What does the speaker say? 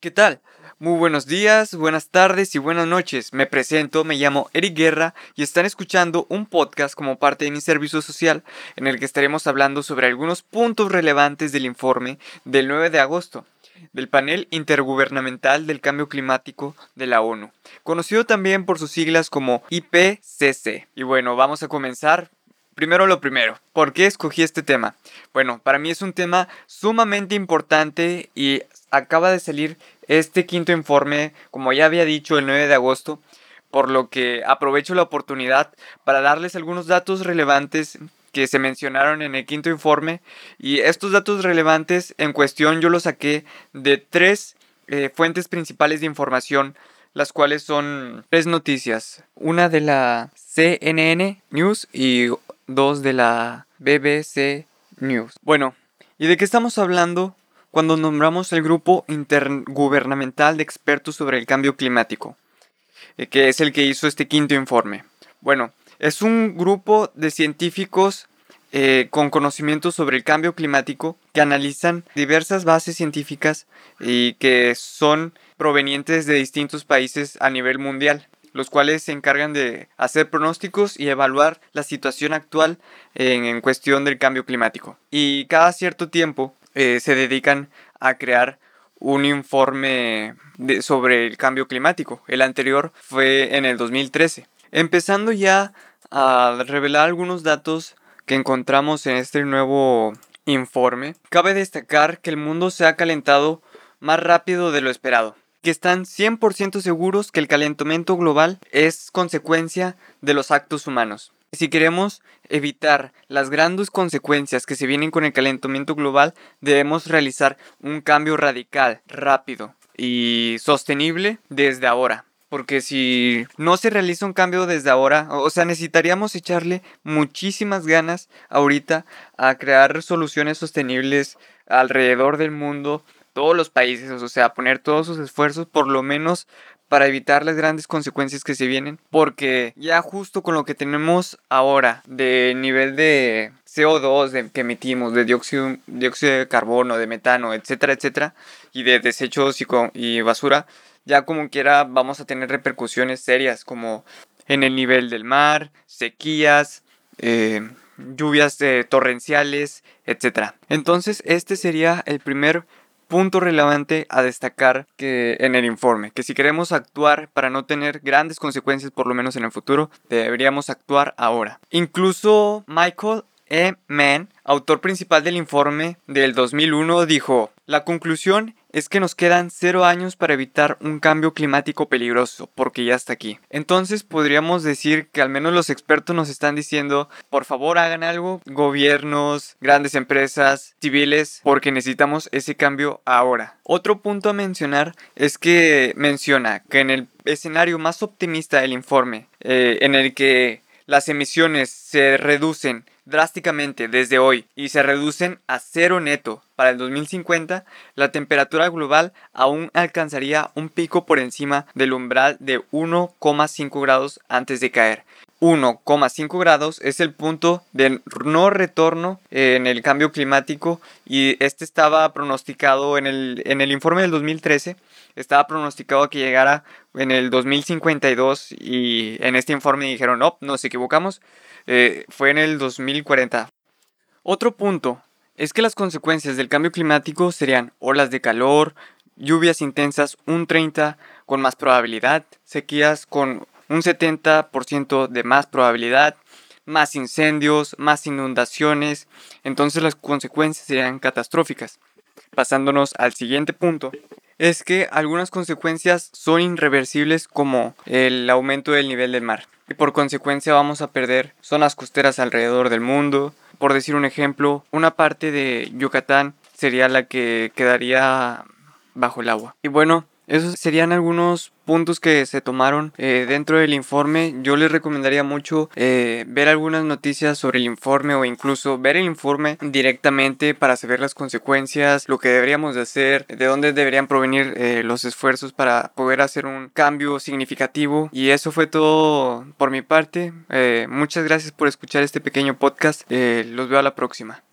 ¿Qué tal? Muy buenos días, buenas tardes y buenas noches. Me presento, me llamo Eric Guerra y están escuchando un podcast como parte de mi servicio social en el que estaremos hablando sobre algunos puntos relevantes del informe del 9 de agosto del panel intergubernamental del cambio climático de la ONU, conocido también por sus siglas como IPCC. Y bueno, vamos a comenzar Primero lo primero, ¿por qué escogí este tema? Bueno, para mí es un tema sumamente importante y acaba de salir este quinto informe, como ya había dicho, el 9 de agosto, por lo que aprovecho la oportunidad para darles algunos datos relevantes que se mencionaron en el quinto informe y estos datos relevantes en cuestión yo los saqué de tres eh, fuentes principales de información las cuales son tres noticias una de la CNN News y dos de la BBC News bueno ¿y de qué estamos hablando cuando nombramos el grupo intergubernamental de expertos sobre el cambio climático, eh, que es el que hizo este quinto informe. Bueno, es un grupo de científicos eh, con conocimientos sobre el cambio climático que analizan diversas bases científicas y que son provenientes de distintos países a nivel mundial los cuales se encargan de hacer pronósticos y evaluar la situación actual en, cuestión del cambio climático. Y cada cierto tiempo eh, se dedican a crear un informe sobre el cambio climático. El anterior fue en el 2013. Empezando ya a revelar algunos datos que encontramos en este nuevo informe, cabe destacar que el mundo se ha calentado más rápido de lo esperado, que están 100% seguros que el calentamiento global es consecuencia de los actos humanos. Si queremos evitar las grandes consecuencias que se vienen con el calentamiento global, debemos realizar un cambio radical, rápido y sostenible desde ahora. Porque si no se realiza un cambio desde ahora, o sea, necesitaríamos echarle muchísimas ganas ahorita a crear soluciones sostenibles alrededor del mundo, todos los países, o sea, poner todos sus esfuerzos por lo menos para evitar las grandes consecuencias que se vienen, porque ya justo con lo que tenemos ahora de nivel de CO2 que emitimos, de dióxido, de carbono, de metano, etcétera, etcétera, y de desechos y, y basura, ya como quiera vamos a tener repercusiones serias como en el nivel del mar, sequías, eh, lluvias eh, torrenciales, etcétera. Entonces este sería el primer punto relevante a destacar que en el informe, que si queremos actuar para no tener grandes consecuencias por lo menos en el futuro, deberíamos actuar ahora. Incluso Michael E. Mann, autor principal del informe del 2001, dijo, la conclusión es que nos quedan cero años para evitar un cambio climático peligroso, porque ya está aquí. Entonces podríamos decir que al menos los expertos nos están diciendo, por favor hagan algo, gobiernos, grandes empresas, civiles, porque necesitamos ese cambio ahora. Otro punto a mencionar es que menciona que en el escenario más optimista del informe, eh, en el que las emisiones se reducen drásticamente desde hoy y se reducen a cero neto para el 2050, la temperatura global aún alcanzaría un pico por encima del umbral de 1,5 grados antes de caer. 1,5 grados es el punto de no retorno en el cambio climático y este estaba pronosticado en el, en el informe del 2013 estaba pronosticado que llegara en el 2052 y en este informe dijeron, no, nos equivocamos, eh, fue en el 2040. Otro punto es que las consecuencias del cambio climático serían olas de calor, lluvias intensas un 30 con más probabilidad, sequías con un 70% de más probabilidad, más incendios, más inundaciones, entonces las consecuencias serían catastróficas. Pasándonos al siguiente punto, es que algunas consecuencias son irreversibles como el aumento del nivel del mar. Y por consecuencia vamos a perder zonas costeras alrededor del mundo. Por decir un ejemplo, una parte de Yucatán sería la que quedaría bajo el agua. Y bueno, esos serían algunos puntos que se tomaron eh, dentro del informe. Yo les recomendaría mucho eh, ver algunas noticias sobre el informe o incluso ver el informe directamente para saber las consecuencias, lo que deberíamos de hacer, de dónde deberían provenir eh, los esfuerzos para poder hacer un cambio significativo. Y eso fue todo por mi parte. muchas gracias por escuchar este pequeño podcast. los veo a la próxima.